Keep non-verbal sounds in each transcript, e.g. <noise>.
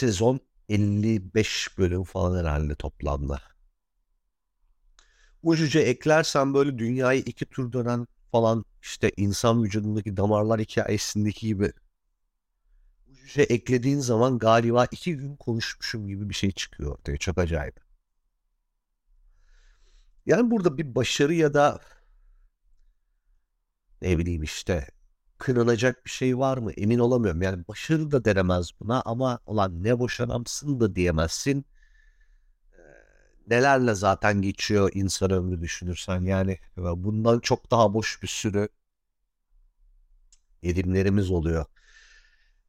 sezon 55 bölüm falan herhalde toplamda. Ucuca eklersen böyle dünyayı iki tur dönen falan işte insan vücudundaki damarlar hikayesindeki gibi ucuca eklediğin zaman galiba iki gün konuşmuşum gibi bir şey çıkıyor ortaya. Çok acayip. Yani burada bir başarı ya da ne bileyim işte kırılacak bir şey var mı emin olamıyorum. Yani başarı da denemez buna ama olan ne boş adamsın da diyemezsin. Nelerle zaten geçiyor insan ömrü düşünürsen yani bundan çok daha boş bir sürü edimlerimiz oluyor.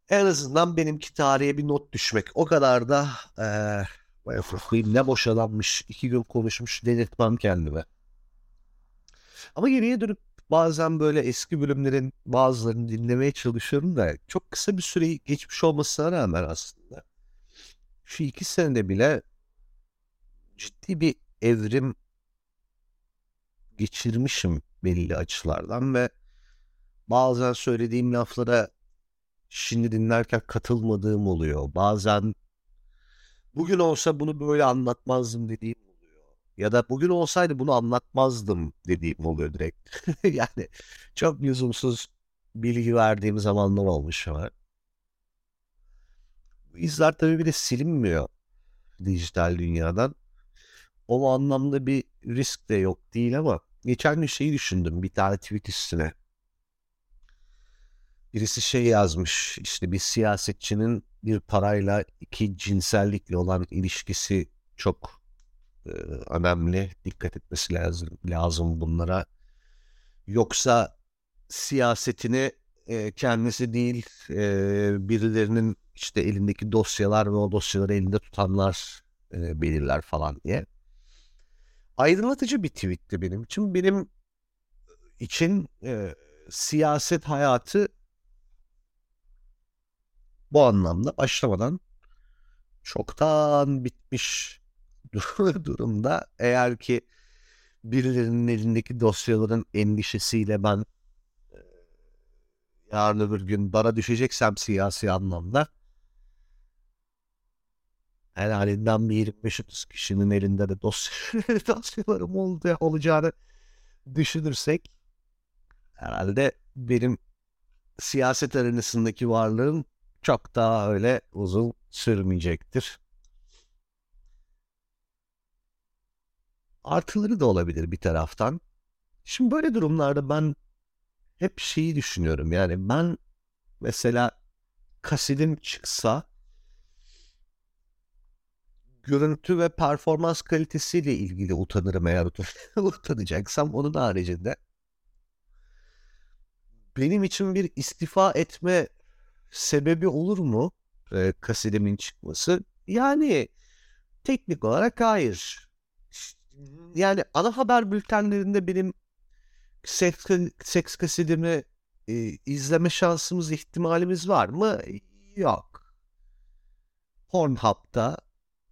En azından benimki tarihe bir not düşmek. O kadar da ee, ne boş adammış. iki gün konuşmuş delirtmem kendime. Ama geriye dönüp bazen böyle eski bölümlerin bazılarını dinlemeye çalışıyorum da çok kısa bir süre geçmiş olmasına rağmen aslında şu iki senede bile ciddi bir evrim geçirmişim belli açılardan ve bazen söylediğim laflara şimdi dinlerken katılmadığım oluyor. Bazen bugün olsa bunu böyle anlatmazdım dediğim. Ya da bugün olsaydı bunu anlatmazdım dediğim oluyor direkt. <laughs> yani çok lüzumsuz bilgi verdiğim zamanlar olmuş ama. İzler tabii bir de silinmiyor dijital dünyadan. O anlamda bir risk de yok değil ama geçen gün şeyi düşündüm bir tane tweet üstüne. Birisi şey yazmış işte bir siyasetçinin bir parayla iki cinsellikle olan ilişkisi çok e, önemli. Dikkat etmesi lazım, lazım bunlara. Yoksa siyasetini e, kendisi değil e, birilerinin işte elindeki dosyalar ve o dosyaları elinde tutanlar e, belirler falan diye. Aydınlatıcı bir tweetti benim için. Benim için e, siyaset hayatı bu anlamda başlamadan çoktan bitmiş <laughs> durumda. Eğer ki birilerinin elindeki dosyaların endişesiyle ben yarın öbür gün bara düşeceksem siyasi anlamda herhalinden bir 25-30 kişinin elinde de dosya, <laughs> dosyalarım oldu, olacağını düşünürsek herhalde benim siyaset arenasındaki varlığım çok daha öyle uzun sürmeyecektir. Artıları da olabilir bir taraftan. Şimdi böyle durumlarda ben hep şeyi düşünüyorum. Yani ben mesela kasidim çıksa görüntü ve performans kalitesiyle ilgili utanırım eğer <laughs> utanacaksam. Onun haricinde benim için bir istifa etme sebebi olur mu e, kasidemin çıkması? Yani teknik olarak hayır. Yani ana haber bültenlerinde benim seks, seks e, izleme şansımız, ihtimalimiz var mı? Yok. Pornhub'da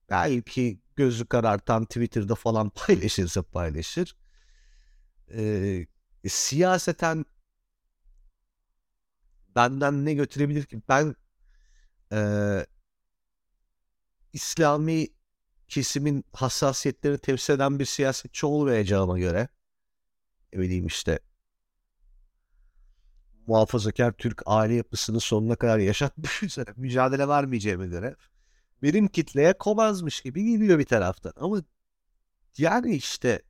belki gözü karartan Twitter'da falan <laughs> paylaşırsa paylaşır. E, siyaseten benden ne götürebilir ki? Ben e, İslami kesimin hassasiyetlerini temsil eden bir siyasetçi olmayacağıma göre ne bileyim işte muhafazakar Türk aile yapısını sonuna kadar yaşatmış üzere <laughs> mücadele vermeyeceğime göre benim kitleye komazmış gibi geliyor bir taraftan. Ama yani işte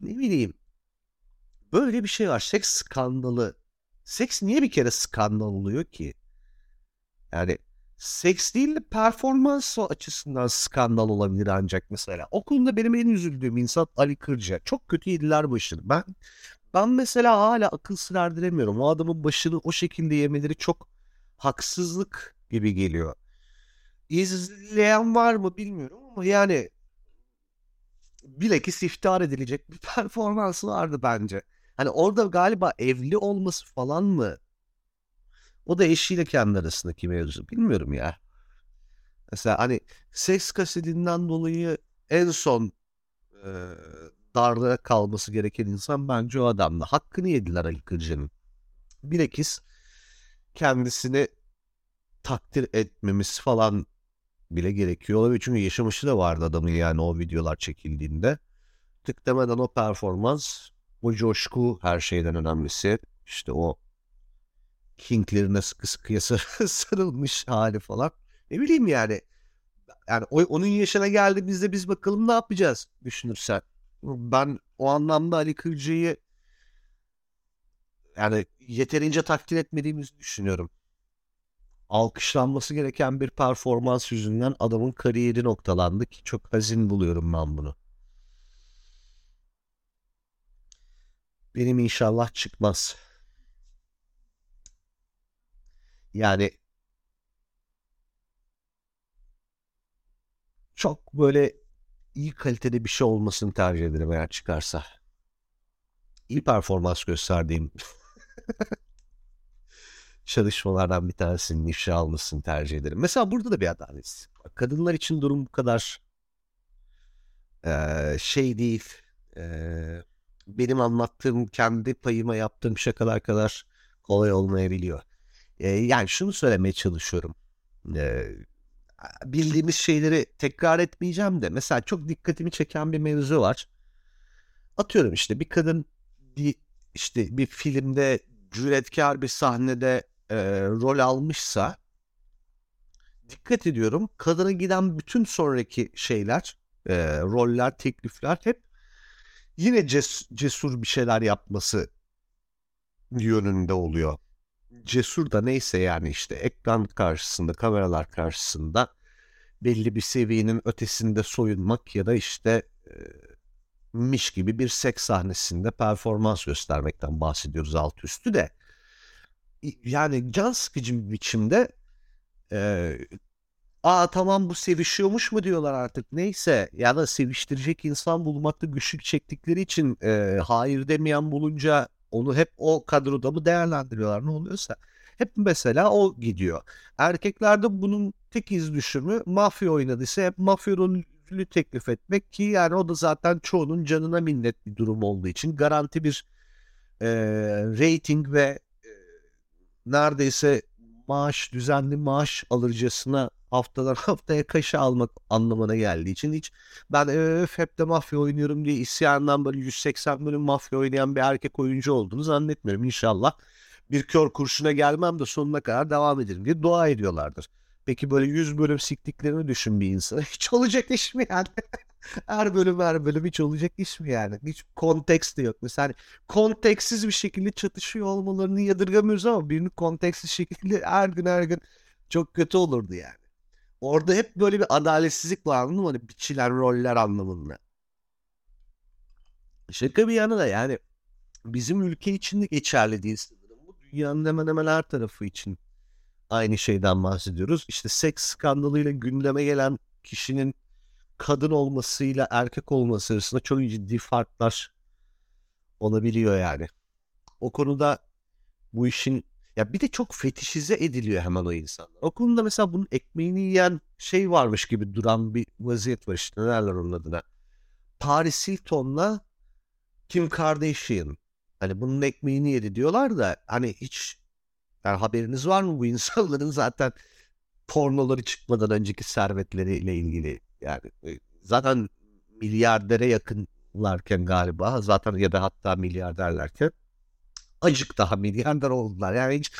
ne bileyim böyle bir şey var. Seks skandalı Seks niye bir kere skandal oluyor ki? Yani seks değil de performans açısından skandal olabilir ancak mesela. Okulda benim en üzüldüğüm insan Ali Kırca. Çok kötü yediler başını. Ben ben mesela hala akıl sır erdiremiyorum. O adamın başını o şekilde yemeleri çok haksızlık gibi geliyor. İzleyen var mı bilmiyorum ama yani bilakis iftihar edilecek bir <laughs> performansı vardı bence. Hani orada galiba evli olması falan mı? O da eşiyle kendi arasındaki mevzu. Bilmiyorum ya. Mesela hani seks kasetinden dolayı en son e, darlığa kalması gereken insan bence o adamdı. Hakkını yediler Ali Kırca'nın. Bilakis kendisini takdir etmemiz falan bile gerekiyor olabilir. Çünkü yaşamışı da vardı adamın yani o videolar çekildiğinde. Tık demeden o performans, o coşku her şeyden önemlisi. İşte o King'lerine sıkı sıkıya <laughs> sarılmış hali falan. Ne bileyim yani. Yani o, onun yaşına geldiğimizde biz bakalım ne yapacağız düşünürsen. Ben o anlamda Ali Kırcı'yı yani yeterince takdir etmediğimizi düşünüyorum. Alkışlanması gereken bir performans yüzünden adamın kariyeri noktalandı ki çok hazin buluyorum ben bunu. Benim inşallah çıkmaz. Yani çok böyle iyi kalitede bir şey olmasını tercih ederim eğer çıkarsa. İyi performans gösterdiğim <laughs> çalışmalardan bir tanesinin ifşa almasını tercih ederim. Mesela burada da bir adalet. Kadınlar için durum bu kadar e, şey değil. E, benim anlattığım kendi payıma yaptığım şakalar kadar kolay olmayabiliyor. Yani şunu söylemeye çalışıyorum. E, bildiğimiz şeyleri tekrar etmeyeceğim de mesela çok dikkatimi çeken bir mevzu var. Atıyorum işte bir kadın bir işte bir filmde cüretkar bir sahnede e, rol almışsa dikkat ediyorum kadına giden bütün sonraki şeyler e, roller teklifler hep yine ces, cesur bir şeyler yapması yönünde oluyor. Cesur da neyse yani işte ekran karşısında kameralar karşısında belli bir seviyenin ötesinde soyunmak ya da işte e, miş gibi bir seks sahnesinde performans göstermekten bahsediyoruz alt üstü de. Yani can sıkıcı bir biçimde e, aa tamam bu sevişiyormuş mu diyorlar artık neyse ya da seviştirecek insan bulmakta güçlük çektikleri için e, hayır demeyen bulunca onu hep o kadroda mı değerlendiriyorlar ne oluyorsa. Hep mesela o gidiyor. Erkeklerde bunun tek iz düşümü mafya oynadıysa hep mafya rolü teklif etmek ki yani o da zaten çoğunun canına minnet bir durum olduğu için garanti bir e, rating ve e, neredeyse maaş düzenli maaş alırcasına haftadan <laughs> haftaya kaşı almak anlamına geldiği için hiç ben öf hep de mafya oynuyorum diye isyandan böyle 180 bölüm mafya oynayan bir erkek oyuncu olduğunu zannetmiyorum inşallah. Bir kör kurşuna gelmem de sonuna kadar devam ederim diye dua ediyorlardır. Peki böyle 100 bölüm siktiklerini düşün bir insan. <laughs> Hiç olacak iş mi yani? <laughs> her bölüm her bölüm hiç olacak iş mi yani? Hiç konteks de yok. Mesela hani konteksiz bir şekilde çatışıyor olmalarını yadırgamıyoruz ama birini konteksiz şekilde her gün her gün çok kötü olurdu yani. Orada hep böyle bir adaletsizlik var anladın mı? Hani biçilen roller anlamında. Şaka bir yanı da yani bizim ülke için de geçerli değil sanırım. Bu dünyanın hemen hemen her tarafı için aynı şeyden bahsediyoruz. İşte seks skandalıyla gündeme gelen kişinin kadın olmasıyla erkek olması arasında çok ciddi farklar olabiliyor yani. O konuda bu işin ya bir de çok fetişize ediliyor hemen o insanlar. O konuda mesela bunun ekmeğini yiyen şey varmış gibi duran bir vaziyet var işte. Ne derler onun adına? Paris Hilton'la Kim Kardashian. Hani bunun ekmeğini yedi diyorlar da hani hiç yani haberiniz var mı bu insanların <laughs> zaten pornoları çıkmadan önceki servetleriyle ilgili yani e, zaten milyardere yakınlarken galiba zaten ya da hatta milyarderlerken acık daha milyarder oldular. Yani hiç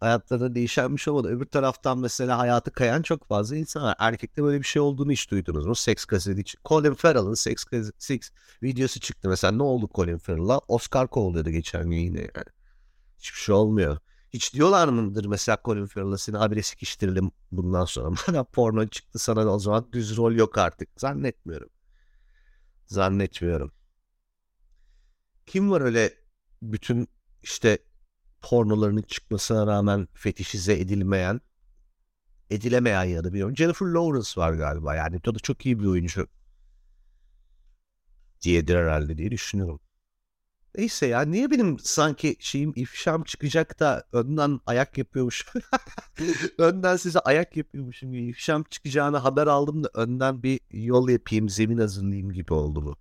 hayatlarında değişen bir şey olmadı. Öbür taraftan mesela hayatı kayan çok fazla insan var. Erkekte böyle bir şey olduğunu hiç duydunuz mu? Seks kaseti. Colin Farrell'ın seks kaseti videosu çıktı mesela. Ne oldu Colin Farrell'a? Oscar kovuladı geçen gün yine yani. Hiçbir şey olmuyor. Hiç diyorlar mıdır mesela Colin Farrell'a seni habire sikiştirelim bundan sonra. <laughs> Bana porno çıktı sana o zaman düz rol yok artık. Zannetmiyorum. Zannetmiyorum. Kim var öyle bütün işte pornolarının çıkmasına rağmen fetişize edilmeyen edilemeyen ya da biliyorum. Jennifer Lawrence var galiba yani. O da çok iyi bir oyuncu diyedir herhalde diye düşünüyorum. Neyse ya niye benim sanki şeyim ifşam çıkacak da önden ayak yapıyormuş. <laughs> önden size ayak yapıyormuşum gibi ifşam çıkacağını haber aldım da önden bir yol yapayım zemin hazırlayayım gibi oldu bu.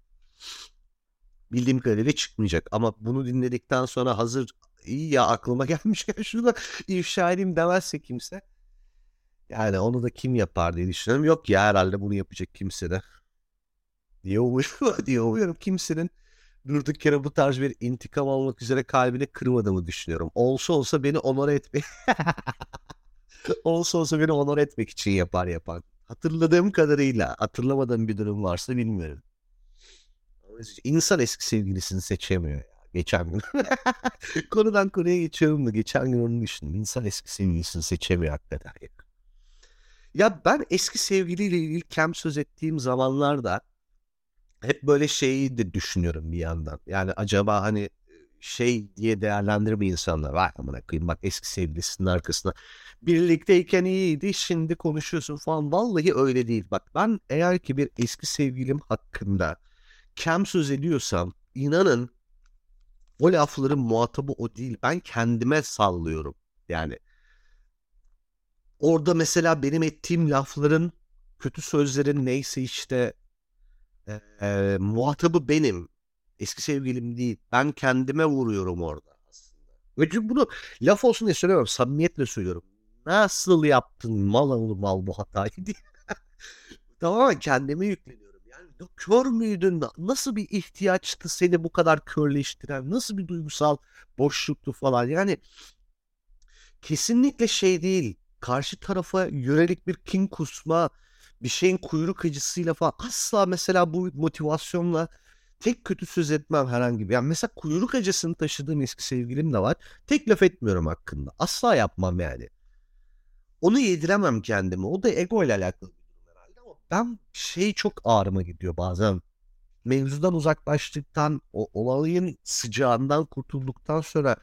Bildiğim kadarıyla çıkmayacak ama bunu dinledikten sonra hazır iyi ya aklıma <laughs> gelmişken şunu da ifşa edeyim demezse kimse. Yani onu da kim yapar diye düşünüyorum. Yok ya herhalde bunu yapacak kimse de. Diye umuyorum, <laughs> diye umuyorum. Kimsenin durduk yere bu tarz bir intikam almak üzere kalbini kırmadığımı düşünüyorum. Olsa olsa beni onore etmek <laughs> olsa olsa beni onore etmek için yapar yapan. Hatırladığım kadarıyla hatırlamadığım bir durum varsa bilmiyorum. İnsan eski sevgilisini seçemiyor ya. Geçen gün. <laughs> Konudan konuya geçiyorum da geçen gün onu düşündüm. İnsan eski sevgilisini seçemiyor hakikaten. Ya. ya ben eski sevgiliyle ilgili kem söz ettiğim zamanlarda hep böyle şeyi de düşünüyorum bir yandan. Yani acaba hani şey diye değerlendirme insanlar. Vay amına koyayım bak eski sevgilisinin arkasına. Birlikteyken iyiydi şimdi konuşuyorsun falan. Vallahi öyle değil. Bak ben eğer ki bir eski sevgilim hakkında kem söz ediyorsam inanın o lafların muhatabı o değil. Ben kendime sallıyorum. Yani orada mesela benim ettiğim lafların kötü sözlerin neyse işte e, e, muhatabı benim. Eski sevgilim değil. Ben kendime vuruyorum orada aslında. Ve bunu laf olsun diye söylüyorum. Samimiyetle söylüyorum. Nasıl yaptın mal oğlu mal bu hatayı diye. <laughs> Tamamen kendime yükleniyorum. Kör müydün? Nasıl bir ihtiyaçtı seni bu kadar körleştiren? Nasıl bir duygusal boşluktu falan? Yani kesinlikle şey değil. Karşı tarafa yönelik bir kin kusma, bir şeyin kuyruk acısıyla falan asla mesela bu motivasyonla tek kötü söz etmem herhangi bir. Yani mesela kuyruk acısını taşıdığım eski sevgilim de var. Tek laf etmiyorum hakkında. Asla yapmam yani. Onu yediremem kendime. O da ego ile alakalı bir durum herhalde ama ben şey çok ağrıma gidiyor bazen. Mevzudan uzaklaştıktan, o olayın sıcağından kurtulduktan sonra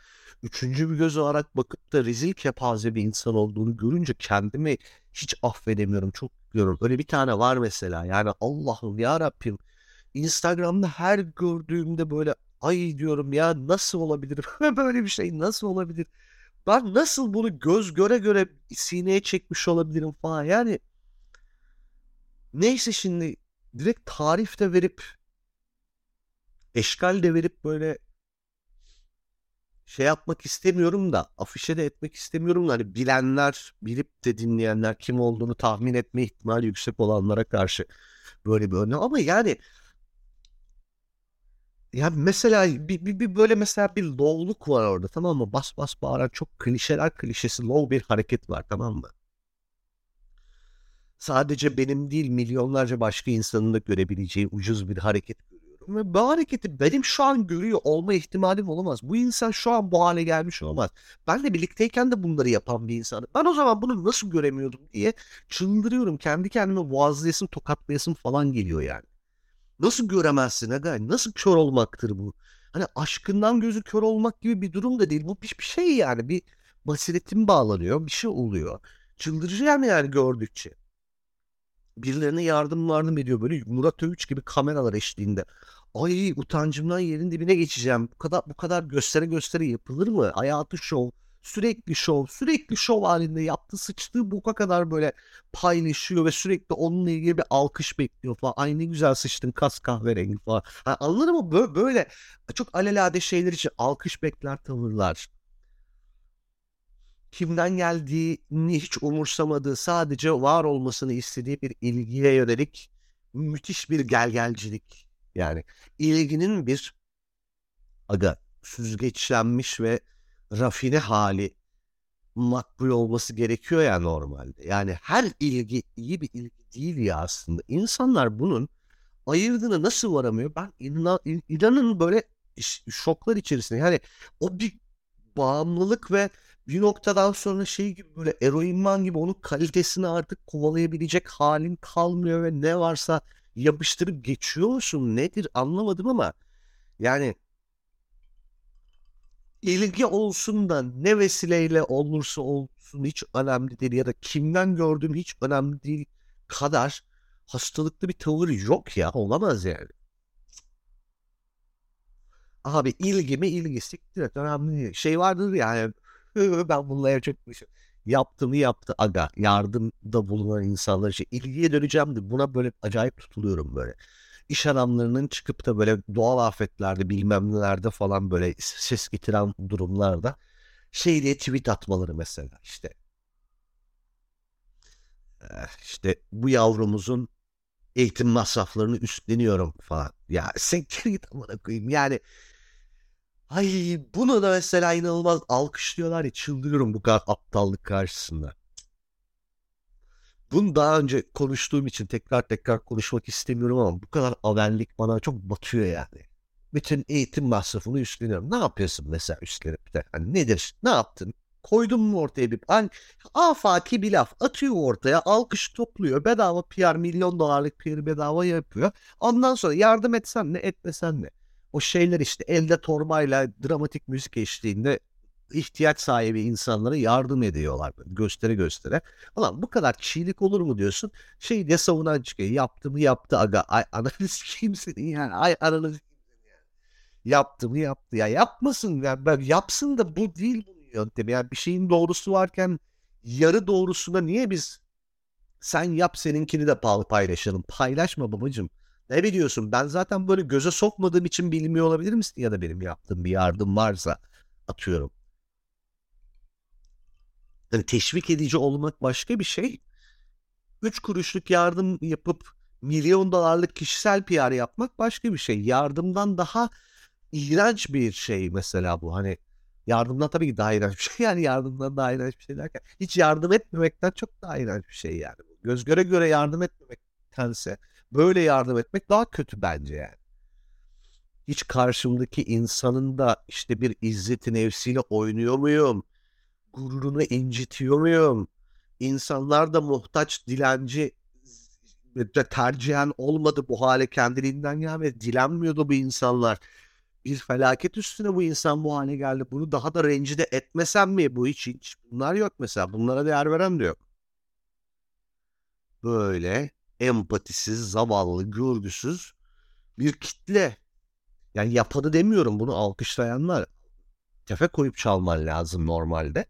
üçüncü bir göz olarak bakıp da rezil kepaze bir insan olduğunu görünce kendimi hiç affedemiyorum. Çok diyorum. Öyle bir tane var mesela. Yani Allah'ım ya Rabbim Instagram'da her gördüğümde böyle ay diyorum ya nasıl olabilir? <laughs> böyle bir şey nasıl olabilir? Ben nasıl bunu göz göre göre sineye çekmiş olabilirim falan. Yani neyse şimdi direkt tarif de verip eşkal de verip böyle şey yapmak istemiyorum da afişe de etmek istemiyorum da hani bilenler bilip de dinleyenler kim olduğunu tahmin etme ihtimali yüksek olanlara karşı böyle bir önlem ama yani ya mesela bir, bir, bir böyle mesela bir low'luk var orada tamam mı? Bas bas bağıran çok klişeler klişesi low bir hareket var tamam mı? Sadece benim değil milyonlarca başka insanın da görebileceği ucuz bir hareket görüyorum. Ve bu hareketi benim şu an görüyor olma ihtimalim olamaz. Bu insan şu an bu hale gelmiş olmaz. Benle birlikteyken de bunları yapan bir insanım. Ben o zaman bunu nasıl göremiyordum diye çıldırıyorum. Kendi kendime boğazlayasım tokatlayasım falan geliyor yani. Nasıl göremezsin aga? Nasıl kör olmaktır bu? Hani aşkından gözü kör olmak gibi bir durum da değil. Bu bir, bir şey yani. Bir basiretim bağlanıyor. Bir şey oluyor. Çıldıracağım yani gördükçe. Birilerine yardım yardım ediyor böyle Murat Övüç gibi kameralar eşliğinde. Ay utancımdan yerin dibine geçeceğim. Bu kadar bu kadar göstere göstere yapılır mı? Hayatı şov sürekli şov, sürekli şov halinde yaptığı sıçtığı boka kadar böyle paylaşıyor ve sürekli onunla ilgili bir alkış bekliyor falan. Ay ne güzel sıçtın kas kahverengi falan. Yani anladın mı? Böyle, böyle çok alelade şeyler için alkış bekler tavırlar. Kimden geldiğini hiç umursamadığı sadece var olmasını istediği bir ilgiye yönelik müthiş bir gelgelcilik. Yani ilginin bir aga süzgeçlenmiş ve rafine hali makbul olması gerekiyor ya normalde. Yani her ilgi iyi bir ilgi değil ya aslında. İnsanlar bunun ayırdığını nasıl varamıyor? Ben inan, inanın böyle şoklar içerisinde. Yani o bir bağımlılık ve bir noktadan sonra şey gibi böyle eroinman gibi onun kalitesini artık kovalayabilecek halin kalmıyor ve ne varsa yapıştırıp geçiyor musun? Nedir anlamadım ama yani ilgi olsun da ne vesileyle olursa olsun hiç önemli değil ya da kimden gördüğüm hiç önemli değil kadar hastalıklı bir tavır yok ya olamaz yani. Abi ilgi mi ilgi siktir önemli. Şey vardır yani <laughs> ben bunlara çok yaptığımı yaptı aga yardımda bulunan insanlar için ilgiye döneceğim de buna böyle acayip tutuluyorum böyle iş adamlarının çıkıp da böyle doğal afetlerde bilmem nelerde falan böyle ses getiren durumlarda şey diye tweet atmaları mesela işte. işte bu yavrumuzun eğitim masraflarını üstleniyorum falan. Ya sektir git amına koyayım. Yani ay bunu da mesela inanılmaz alkışlıyorlar ya çıldırıyorum bu kadar aptallık karşısında. Bunu daha önce konuştuğum için tekrar tekrar konuşmak istemiyorum ama bu kadar avellik bana çok batıyor yani. Bütün eğitim masrafını üstleniyorum. Ne yapıyorsun mesela üstlenip de? Hani nedir? Ne yaptın? Koydun mu ortaya bir... Hani afaki bir laf atıyor ortaya. Alkış topluyor. Bedava PR milyon dolarlık PR bedava yapıyor. Ondan sonra yardım etsen ne etmesen ne? O şeyler işte elde torbayla dramatik müzik eşliğinde ihtiyaç sahibi insanlara yardım ediyorlar. Göstere göstere. Ulan bu kadar çiğlik olur mu diyorsun. Şey de savunan çıkıyor. Yaptı mı yaptı aga. Ay <laughs> ananız kimsin yani. Ay ananız yaptı mı yaptı. Ya yapmasın. Yani ben, yapsın da bu değil bunun yöntemi. Yani bir şeyin doğrusu varken yarı doğrusuna niye biz sen yap seninkini de paylaşalım. Paylaşma babacığım. Ne biliyorsun ben zaten böyle göze sokmadığım için bilmiyor olabilir misin ya da benim yaptığım bir yardım varsa atıyorum. Yani teşvik edici olmak başka bir şey. Üç kuruşluk yardım yapıp milyon dolarlık kişisel PR yapmak başka bir şey. Yardımdan daha iğrenç bir şey mesela bu. Hani yardımdan tabii ki daha iğrenç bir şey. <laughs> Yani yardımdan daha iğrenç bir şey derken hiç yardım etmemekten çok daha iğrenç bir şey yani. Göz göre göre yardım etmemektense böyle yardım etmek daha kötü bence yani. Hiç karşımdaki insanın da işte bir izzeti nefsiyle oynuyor muyum? Gururunu incitiyor muyum? İnsanlar da muhtaç, dilenci ve tercihen olmadı bu hale kendiliğinden ve dilenmiyordu bu insanlar. Bir felaket üstüne bu insan bu hale geldi. Bunu daha da rencide etmesem mi? Bu hiç hiç. Bunlar yok mesela. Bunlara değer veren de yok. Böyle empatisiz, zavallı, görgüsüz bir kitle. Yani yapanı demiyorum bunu alkışlayanlar. Tefe koyup çalman lazım normalde.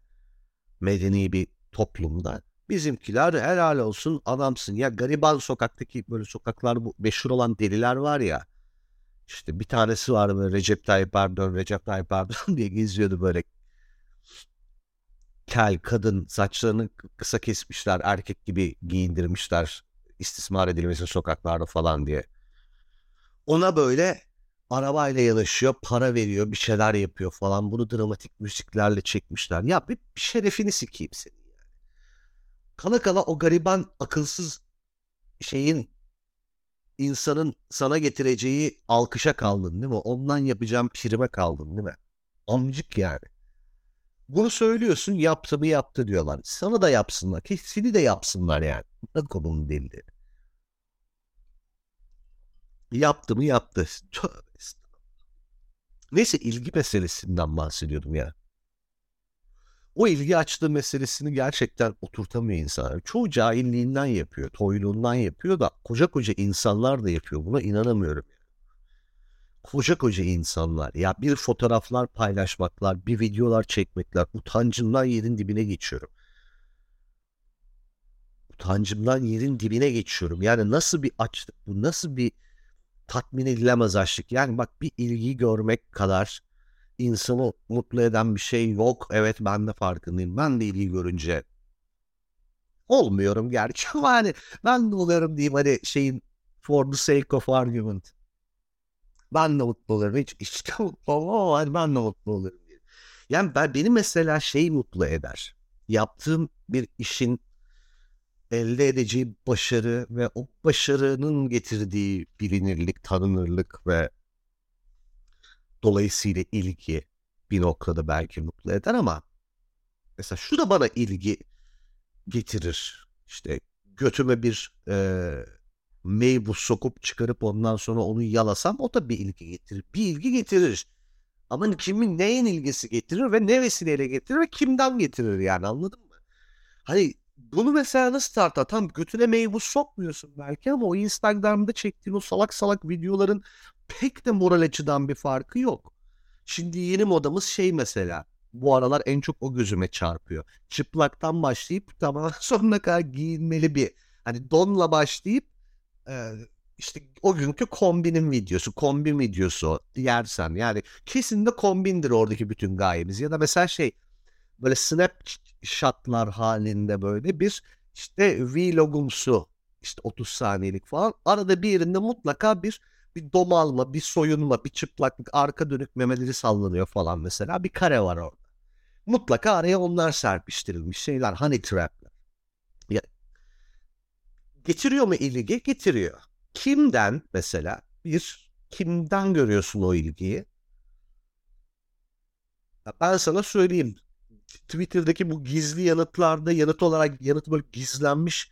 Medeni bir toplumda. Bizimkiler helal olsun adamsın. Ya gariban sokaktaki böyle sokaklar bu meşhur olan deliler var ya. İşte bir tanesi var böyle Recep Tayyip Erdoğan, Recep Tayyip Erdoğan <laughs> diye geziyordu böyle. Kel, kadın, saçlarını kısa kesmişler, erkek gibi giyindirmişler istismar edilmesin sokaklarda falan diye. Ona böyle arabayla yanaşıyor, para veriyor, bir şeyler yapıyor falan. Bunu dramatik müziklerle çekmişler. Ya bir, bir şerefini sikeyim senin yani. Kala kala o gariban, akılsız şeyin insanın sana getireceği alkışa kaldın değil mi? Ondan yapacağım prime kaldın değil mi? Amcık yani. Bunu söylüyorsun yaptı mı yaptı diyorlar. Sana da yapsınlar. Seni de yapsınlar yani. Ne konunun delili. Yaptı mı yaptı. Neyse ilgi meselesinden bahsediyordum ya. O ilgi açtığı meselesini gerçekten oturtamıyor insanlar. Çoğu cahilliğinden yapıyor, toyluğundan yapıyor da koca koca insanlar da yapıyor. Buna inanamıyorum koca koca insanlar ya bir fotoğraflar paylaşmaklar, bir videolar çekmekler utancımdan yerin dibine geçiyorum. Utancımdan yerin dibine geçiyorum. Yani nasıl bir açlık bu, nasıl bir tatmin edilemez açlık. Yani bak bir ilgi görmek kadar insanı mutlu eden bir şey yok. Evet ben de farkındayım. Ben de ilgi görünce olmuyorum gerçi ama hani ben de oluyorum diyeyim hani şeyin for the sake of argument. Ben de mutlu olurum. Hiç işte mutlu olmam ben de mutlu olurum. Yani ben, beni mesela şey mutlu eder. Yaptığım bir işin elde edeceği başarı ve o başarının getirdiği bilinirlik, tanınırlık ve dolayısıyla ilgi bir noktada belki mutlu eder ama mesela şu da bana ilgi getirir. İşte götüme bir e, meybus sokup çıkarıp ondan sonra onu yalasam o da bir ilgi getirir. Bir ilgi getirir. Ama kimin neyin ilgisi getirir ve ne vesileyle getirir ve kimden getirir yani anladın mı? Hani bunu mesela nasıl tartar? Tam götüne meybus sokmuyorsun belki ama o Instagram'da çektiğin o salak salak videoların pek de moral açıdan bir farkı yok. Şimdi yeni modamız şey mesela. Bu aralar en çok o gözüme çarpıyor. Çıplaktan başlayıp tamamen <laughs> sonuna kadar giyinmeli bir hani donla başlayıp işte o günkü kombinin videosu, kombin videosu yersen yani kesin de kombindir oradaki bütün gayemiz. Ya da mesela şey böyle snapshotlar halinde böyle bir işte vlogumsu işte 30 saniyelik falan. Arada bir yerinde mutlaka bir bir domalma, bir soyunma, bir çıplaklık, arka dönük memeleri sallanıyor falan mesela. Bir kare var orada. Mutlaka araya onlar serpiştirilmiş şeyler. Honey trap'ler. Getiriyor mu ilgi? Getiriyor. Kimden mesela? Bir, kimden görüyorsun o ilgiyi? Ben sana söyleyeyim. Twitter'daki bu gizli yanıtlarda yanıt olarak yanıt böyle gizlenmiş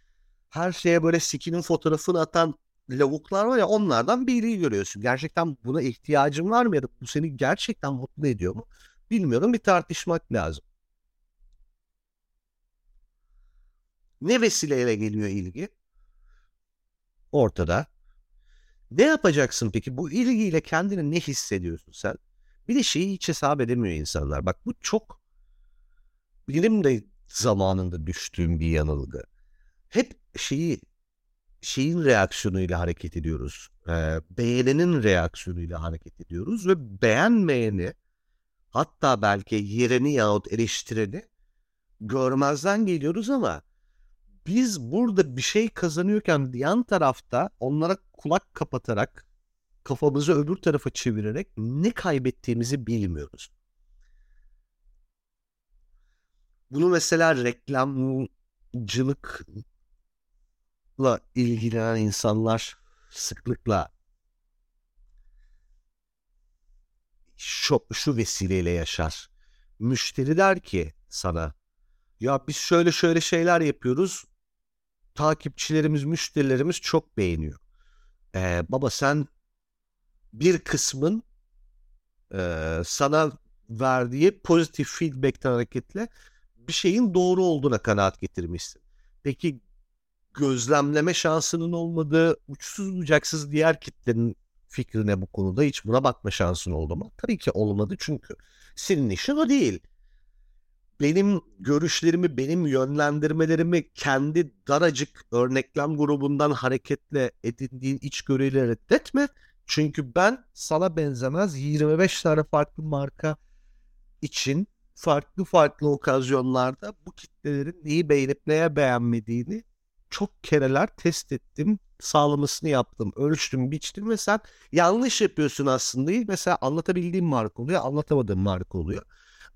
her şeye böyle sikinin fotoğrafını atan lavuklar var ya onlardan biri görüyorsun. Gerçekten buna ihtiyacın var mı ya da bu seni gerçekten mutlu ediyor mu? Bilmiyorum bir tartışmak lazım. Ne vesileyle geliyor ilgi? Ortada. Ne yapacaksın peki? Bu ilgiyle kendini ne hissediyorsun sen? Bir de şeyi hiç hesap edemiyor insanlar. Bak bu çok benim de zamanında düştüğüm bir yanılgı. Hep şeyi şeyin reaksiyonuyla hareket ediyoruz. E, beğenenin reaksiyonuyla hareket ediyoruz ve beğenmeyeni hatta belki yerini yahut eleştireni görmezden geliyoruz ama biz burada bir şey kazanıyorken yan tarafta onlara kulak kapatarak kafamızı öbür tarafa çevirerek ne kaybettiğimizi bilmiyoruz. Bunu mesela reklamcılık ilgilenen insanlar sıklıkla şu, şu vesileyle yaşar. Müşteri der ki sana ya biz şöyle şöyle şeyler yapıyoruz. Takipçilerimiz, müşterilerimiz çok beğeniyor. Ee, baba sen bir kısmın e, sana verdiği pozitif feedbackten hareketle bir şeyin doğru olduğuna kanaat getirmişsin. Peki gözlemleme şansının olmadığı uçsuz bucaksız diğer kitlenin fikrine bu konuda hiç buna bakma şansın oldu mu? Tabii ki olmadı çünkü senin işin o değil. Benim görüşlerimi, benim yönlendirmelerimi kendi daracık örneklem grubundan hareketle edindiğin içgörüyle reddetme. Çünkü ben sana benzemez 25 tane farklı marka için farklı farklı okazyonlarda bu kitlelerin neyi beğenip neye beğenmediğini çok kereler test ettim. Sağlamasını yaptım. Ölçtüm, biçtim ve sen yanlış yapıyorsun aslında. Mesela anlatabildiğim marka oluyor, anlatamadığım marka oluyor.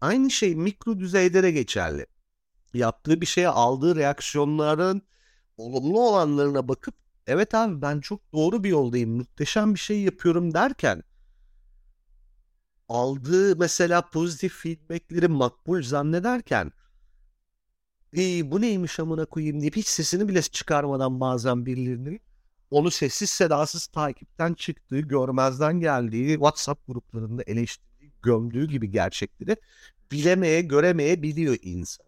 Aynı şey mikro düzeyde de geçerli. Yaptığı bir şeye aldığı reaksiyonların olumlu olanlarına bakıp evet abi ben çok doğru bir yoldayım, muhteşem bir şey yapıyorum derken aldığı mesela pozitif feedbackleri makbul zannederken İyi bu neymiş amına koyayım deyip hiç sesini bile çıkarmadan bazen birilerinin onu sessiz sedasız takipten çıktığı, görmezden geldiği, WhatsApp gruplarında eleştirdiği, gömdüğü gibi gerçekleri bilemeye, göremeye biliyor insan.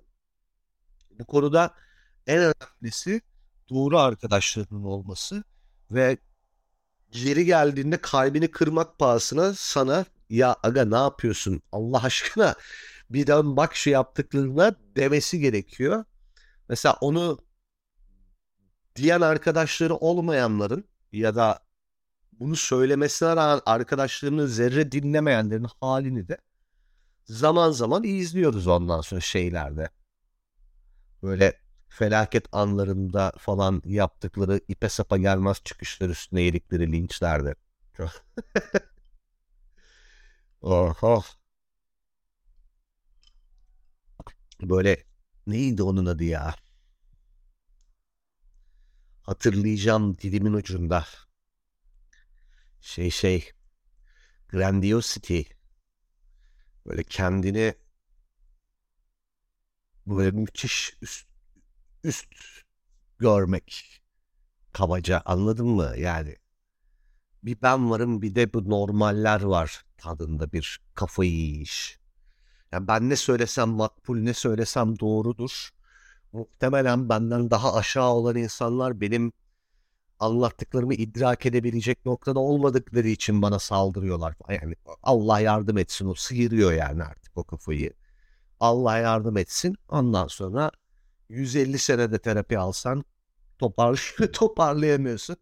Bu konuda en önemlisi doğru arkadaşlarının olması ve geri geldiğinde kalbini kırmak pahasına sana ya aga ne yapıyorsun Allah aşkına bir dön bak şu yaptıklarına demesi gerekiyor. Mesela onu diyen arkadaşları olmayanların ya da bunu söylemesine rağmen arkadaşlarını zerre dinlemeyenlerin halini de zaman zaman izliyoruz ondan sonra şeylerde. Böyle felaket anlarında falan yaptıkları ipe sapa gelmez çıkışlar üstüne yedikleri linçlerde. oh, <laughs> oh. Böyle neydi onun adı ya? Hatırlayacağım dilimin ucunda. Şey şey Grandiosity böyle kendini böyle müthiş üst, üst görmek kabaca anladın mı yani bir ben varım bir de bu normaller var tadında bir kafayı yiyiş. Yani ben ne söylesem makbul, ne söylesem doğrudur. Muhtemelen benden daha aşağı olan insanlar benim anlattıklarımı idrak edebilecek noktada olmadıkları için bana saldırıyorlar. Yani Allah yardım etsin o sıyırıyor yani artık o kafayı. Allah yardım etsin. Ondan sonra 150 senede terapi alsan topar <laughs> toparlayamıyorsun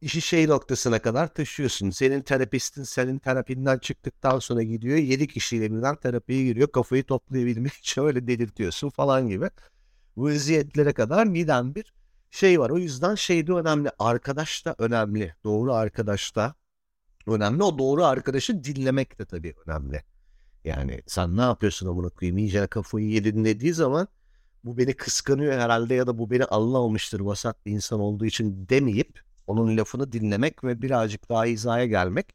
işi şey noktasına kadar taşıyorsun. Senin terapistin senin terapinden çıktıktan sonra gidiyor. Yedi kişiyle birden terapiye giriyor. Kafayı toplayabilmek için öyle delirtiyorsun falan gibi. vaziyetlere kadar giden bir şey var. O yüzden şey de önemli. Arkadaş da önemli. Doğru arkadaş da önemli. O doğru arkadaşı dinlemek de tabii önemli. Yani sen ne yapıyorsun amına koyayım iyice kafayı yedin dediği zaman bu beni kıskanıyor herhalde ya da bu beni anlamamıştır vasat bir insan olduğu için demeyip onun lafını dinlemek ve birazcık daha hizaya gelmek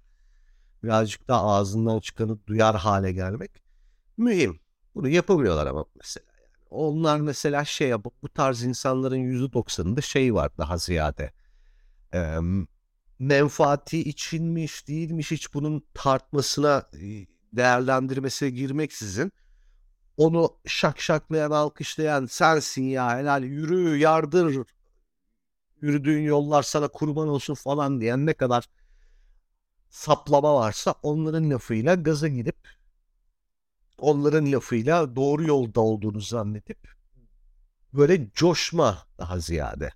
birazcık daha ağzından çıkanı duyar hale gelmek mühim. Bunu yapamıyorlar ama mesela. Onlar mesela şey yapıp bu tarz insanların yüzde doksanında şey var daha ziyade. Ee, menfaati içinmiş değilmiş hiç bunun tartmasına değerlendirmesine girmeksizin onu şakşaklayan alkışlayan sensin ya helal yürü yardır yürüdüğün yollar sana kurban olsun falan diyen ne kadar saplama varsa onların lafıyla gaza gidip onların lafıyla doğru yolda olduğunu zannedip böyle coşma daha ziyade.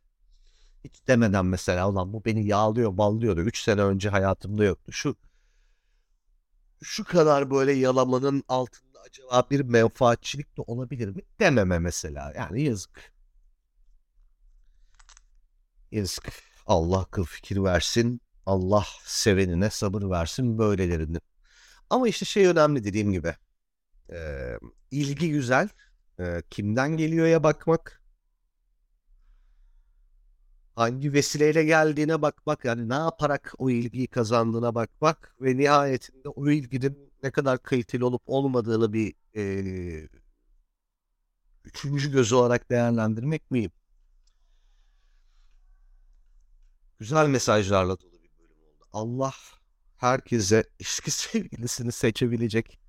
Hiç demeden mesela ulan bu beni yağlıyor ballıyordu. Üç sene önce hayatımda yoktu. Şu şu kadar böyle yalamanın altında acaba bir menfaatçilik de olabilir mi? Dememe mesela. Yani yazık. Yazık. Allah akıl fikir versin. Allah sevenine sabır versin böylelerini. Ama işte şey önemli dediğim gibi. E, ilgi güzel. E, kimden geliyor ya bakmak. Hangi vesileyle geldiğine bakmak. Yani ne yaparak o ilgiyi kazandığına bakmak. Ve nihayetinde o ilginin ne kadar kaliteli olup olmadığını bir e, üçüncü gözü olarak değerlendirmek miyim? Güzel mesajlarla dolu bir bölüm oldu. Allah herkese eski <laughs> sevgilisini seçebilecek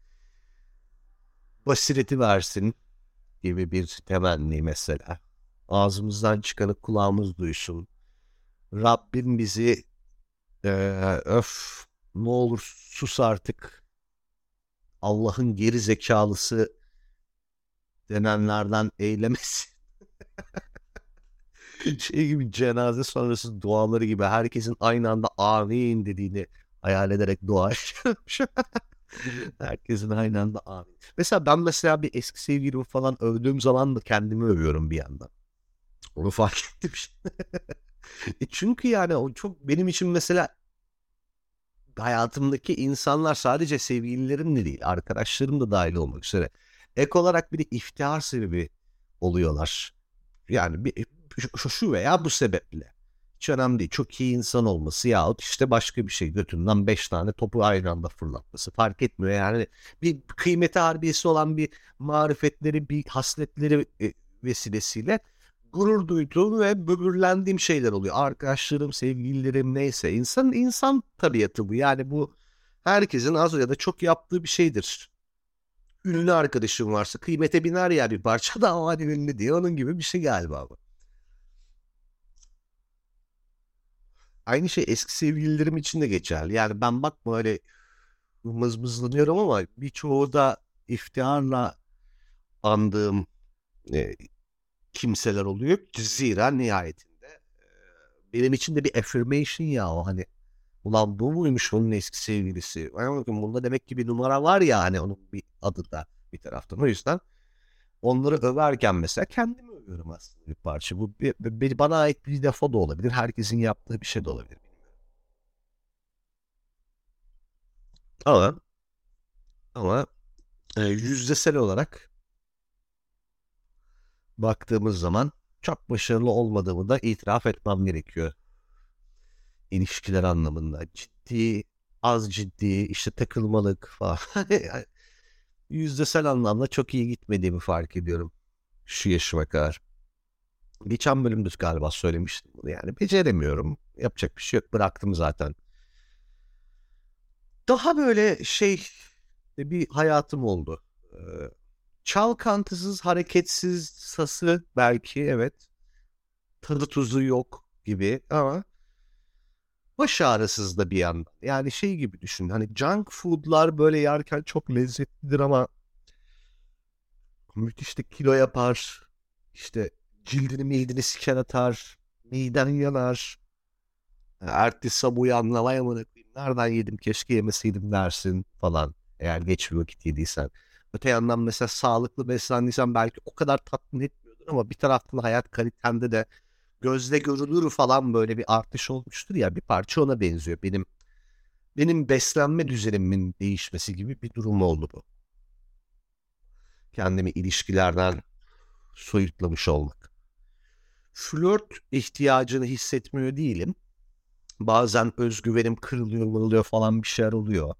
basireti versin gibi bir temenni mesela. Ağzımızdan çıkanı kulağımız duysun. Rabbim bizi e, öf ne olur sus artık Allah'ın geri zekalısı denenlerden eylemesin. <laughs> şey gibi cenaze sonrası duaları gibi herkesin aynı anda amin dediğini hayal ederek dua <laughs> <laughs> Herkesin aynı anda amin. Mesela ben mesela bir eski sevgilimi falan övdüğüm zaman da kendimi övüyorum bir yandan. Onu fark <laughs> ettim. e çünkü yani o çok benim için mesela hayatımdaki insanlar sadece sevgililerim de değil, arkadaşlarım da dahil olmak üzere. Ek olarak bir de iftihar sebebi oluyorlar. Yani bir, şu veya bu sebeple. Hiç önemli değil. Çok iyi insan olması yahut işte başka bir şey götünden beş tane topu aynı anda fırlatması fark etmiyor. Yani bir kıymeti harbiyesi olan bir marifetleri, bir hasletleri e, vesilesiyle gurur duyduğum ve böbürlendiğim şeyler oluyor. Arkadaşlarım, sevgililerim neyse. İnsan, insan tabiatı bu. Yani bu herkesin az ya da çok yaptığı bir şeydir. Ünlü arkadaşım varsa kıymete biner ya bir parça <laughs> da o ünlü diye onun gibi bir şey galiba bu. Aynı şey eski sevgililerim için de geçerli. Yani ben bak böyle mızmızlanıyorum ama birçoğu da iftiharla andığım e, kimseler oluyor. Zira nihayetinde benim için de bir affirmation ya o hani ulan bu muymuş onun eski sevgilisi. Bakın bunda demek ki bir numara var ya hani onun bir adı da bir taraftan. O yüzden onları överken mesela kendimi övüyorum aslında bir parça. Bu bir, bir, bana ait bir defo da olabilir. Herkesin yaptığı bir şey de olabilir. Ama ama e, yüzdesel olarak baktığımız zaman çok başarılı olmadığımı da itiraf etmem gerekiyor. İlişkiler anlamında. Ciddi, az ciddi, işte takılmalık falan. <laughs> Yüzdesel anlamda çok iyi gitmediğimi fark ediyorum. Şu yaşıma kadar. Geçen bölümde galiba söylemiştim bunu yani. Beceremiyorum. Yapacak bir şey yok. Bıraktım zaten. Daha böyle şey bir hayatım oldu. Ee, çalkantısız, hareketsiz sası belki evet. Tadı tuzu yok gibi ama baş ağrısız da bir yandan. Yani şey gibi düşün. Hani junk food'lar böyle yerken çok lezzetlidir ama müthiş de kilo yapar. İşte cildini midini siken atar. Miden yanar. Ertesi sabah uyanlamaya mı nereden yedim keşke yemeseydim dersin falan. Eğer geç bir vakit yediysen. Öte yandan mesela sağlıklı beslendiysen belki o kadar tatmin etmiyordur ama bir taraftan hayat kalitemde de gözle görülür falan böyle bir artış olmuştur ya bir parça ona benziyor. Benim benim beslenme düzenimin değişmesi gibi bir durum oldu bu. Kendimi ilişkilerden soyutlamış olmak. Flört ihtiyacını hissetmiyor değilim. Bazen özgüvenim kırılıyor, mırılıyor falan bir şeyler oluyor.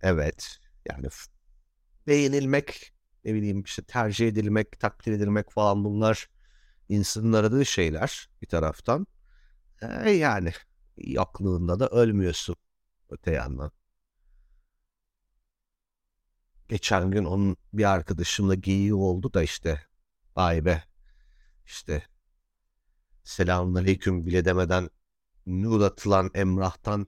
Evet. Yani beğenilmek, ne bileyim işte tercih edilmek, takdir edilmek falan bunlar insanın aradığı şeyler bir taraftan. E yani yoklığında da ölmüyorsun öte yandan. Geçen gün onun bir arkadaşımla geyiği oldu da işte vay be işte selamünaleyküm bile demeden nur atılan Emrah'tan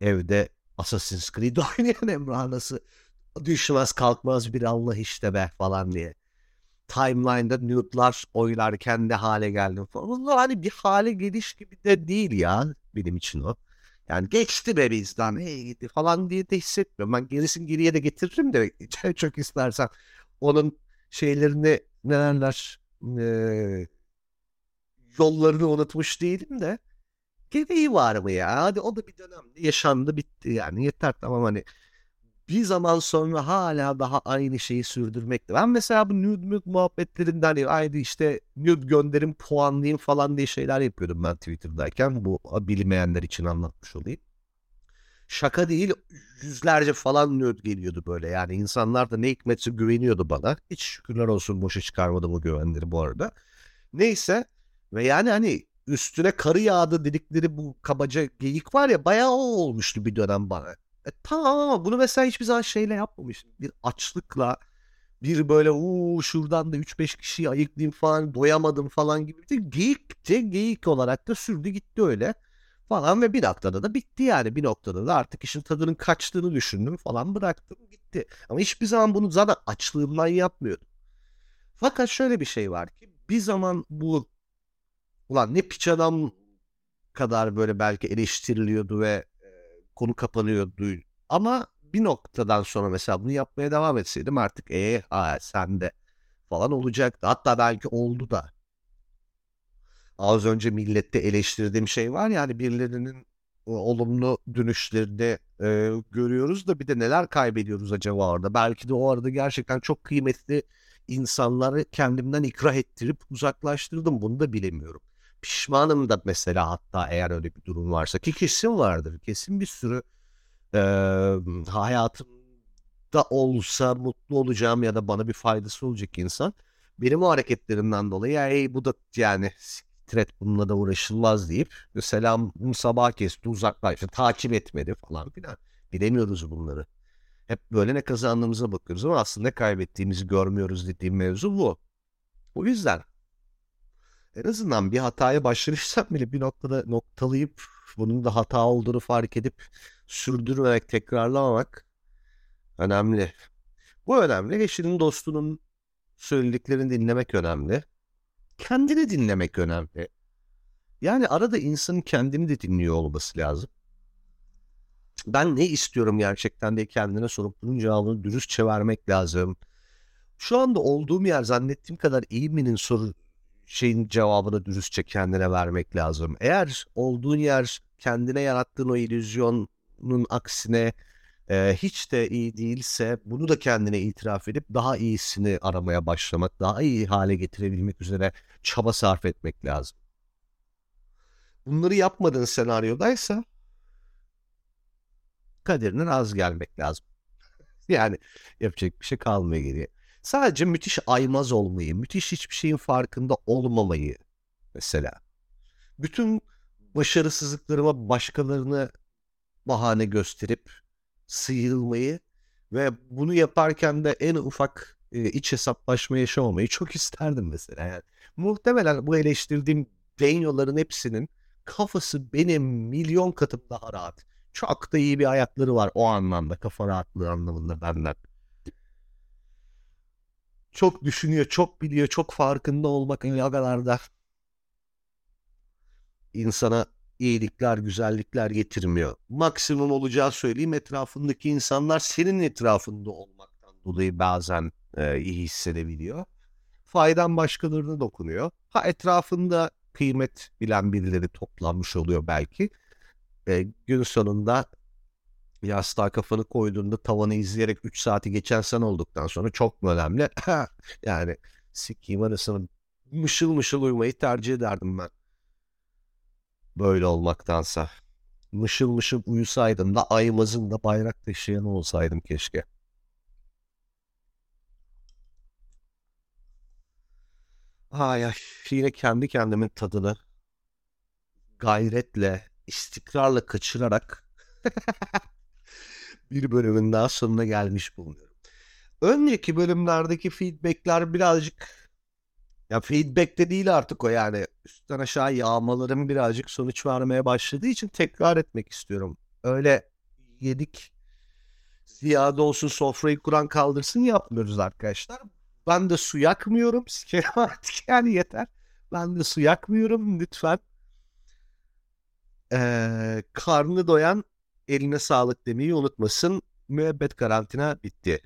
evde Assassin's Creed <laughs> oynayan Emrah nasıl düşmez kalkmaz bir Allah işte be falan diye. Timeline'da nude'lar oylarken ne hale geldim falan. Bunlar hani bir hale geliş gibi de değil ya benim için o. Yani geçti be bizden hey gitti falan diye de hissetmiyorum. Ben gerisin geriye de getiririm de <laughs> çok istersen. Onun şeylerini nelerler e, yollarını unutmuş değilim de gereği var mı ya? Hadi o da bir dönemde yaşandı bitti yani yeter tamam hani bir zaman sonra hala daha aynı şeyi sürdürmekte. Ben mesela bu nude nude muhabbetlerinden hani aynı işte nude gönderim puanlayayım falan diye şeyler yapıyordum ben Twitter'dayken. Bu bilmeyenler için anlatmış olayım. Şaka değil yüzlerce falan nude geliyordu böyle. Yani insanlar da ne hikmetse güveniyordu bana. Hiç şükürler olsun boşa çıkarmadım o güvenleri bu arada. Neyse ve yani hani üstüne karı yağdı dedikleri bu kabaca geyik var ya bayağı o olmuştu bir dönem bana. E, tamam ama bunu mesela hiçbir zaman şeyle yapmamışım. Bir açlıkla bir böyle uuu şuradan da 3-5 kişiyi ayıklayayım falan doyamadım falan gibi. Bir geyik de geyik olarak da sürdü gitti öyle falan ve bir noktada da bitti yani. Bir noktada da artık işin tadının kaçtığını düşündüm falan bıraktım gitti. Ama hiçbir zaman bunu zaten açlığımdan yapmıyordum. Fakat şöyle bir şey var ki bir zaman bu ulan ne piç adam kadar böyle belki eleştiriliyordu ve konu kapanıyordu. Ama bir noktadan sonra mesela bunu yapmaya devam etseydim artık e aa, sen de falan olacaktı. Hatta belki oldu da. Az önce millette eleştirdiğim şey var ya hani birilerinin olumlu dönüşlerini e, görüyoruz da bir de neler kaybediyoruz acaba orada. Belki de o arada gerçekten çok kıymetli insanları kendimden ikrah ettirip uzaklaştırdım. Bunu da bilemiyorum. Pişmanım da mesela hatta eğer öyle bir durum varsa ki kesin vardır. Kesin bir sürü e, hayatımda olsa mutlu olacağım ya da bana bir faydası olacak insan. Benim o hareketlerimden dolayı hey, bu da yani tret bununla da uğraşılmaz deyip selam sabah kesti uzaklaştı takip etmedi falan filan. Bilemiyoruz bunları. Hep böyle ne kazandığımıza bakıyoruz ama aslında kaybettiğimizi görmüyoruz dediğim mevzu bu. O yüzden en azından bir hataya başlamışsam bile bir noktada noktalayıp bunun da hata olduğunu fark edip sürdürmemek, tekrarlamamak önemli. Bu önemli. Eşinin, dostunun söylediklerini dinlemek önemli. Kendini dinlemek önemli. Yani arada insanın kendini de dinliyor olması lazım. Ben ne istiyorum gerçekten de kendine sorup bunun cevabını dürüstçe vermek lazım. Şu anda olduğum yer zannettiğim kadar iyi minin soru şeyin cevabını dürüstçe kendine vermek lazım. Eğer olduğun yer kendine yarattığın o illüzyonun aksine e, hiç de iyi değilse bunu da kendine itiraf edip daha iyisini aramaya başlamak, daha iyi hale getirebilmek üzere çaba sarf etmek lazım. Bunları yapmadığın senaryodaysa kaderinin az gelmek lazım. <laughs> yani yapacak bir şey kalmıyor geriye. Sadece müthiş aymaz olmayı, müthiş hiçbir şeyin farkında olmamayı mesela. Bütün başarısızlıklarıma başkalarını bahane gösterip sıyrılmayı ve bunu yaparken de en ufak e, iç hesaplaşma yaşamamayı çok <laughs> isterdim mesela. Yani muhtemelen bu eleştirdiğim Daniel'ların hepsinin kafası benim milyon katım daha rahat. Çok da iyi bir ayakları var o anlamda kafa rahatlığı anlamında benden çok düşünüyor, çok biliyor, çok farkında olmak ne insana iyilikler, güzellikler getirmiyor. Maksimum olacağı söyleyeyim etrafındaki insanlar senin etrafında olmaktan dolayı bazen e, iyi hissedebiliyor. faydan başkalarına dokunuyor. Ha etrafında kıymet bilen birileri toplanmış oluyor belki. E, gün sonunda yastığa kafanı koyduğunda tavanı izleyerek 3 saati geçen sen olduktan sonra çok mu önemli? <laughs> yani sikiyim arasını mışıl mışıl uyumayı tercih ederdim ben. Böyle olmaktansa. Mışıl mışıl uyusaydım da aymazın da bayrak taşıyan olsaydım keşke. Ay ay yine kendi kendimin tadını gayretle, istikrarla kaçırarak <laughs> bir bölümün daha sonuna gelmiş bulunuyorum. Önceki bölümlerdeki feedbackler birazcık ya feedback de değil artık o yani üstten aşağı yağmalarım birazcık sonuç vermeye başladığı için tekrar etmek istiyorum. Öyle yedik ziyade olsun sofrayı kuran kaldırsın yapmıyoruz arkadaşlar. Ben de su yakmıyorum. <laughs> Sikerim artık yani yeter. Ben de su yakmıyorum lütfen. Ee, karnı doyan eline sağlık demeyi unutmasın. Müebbet karantina bitti.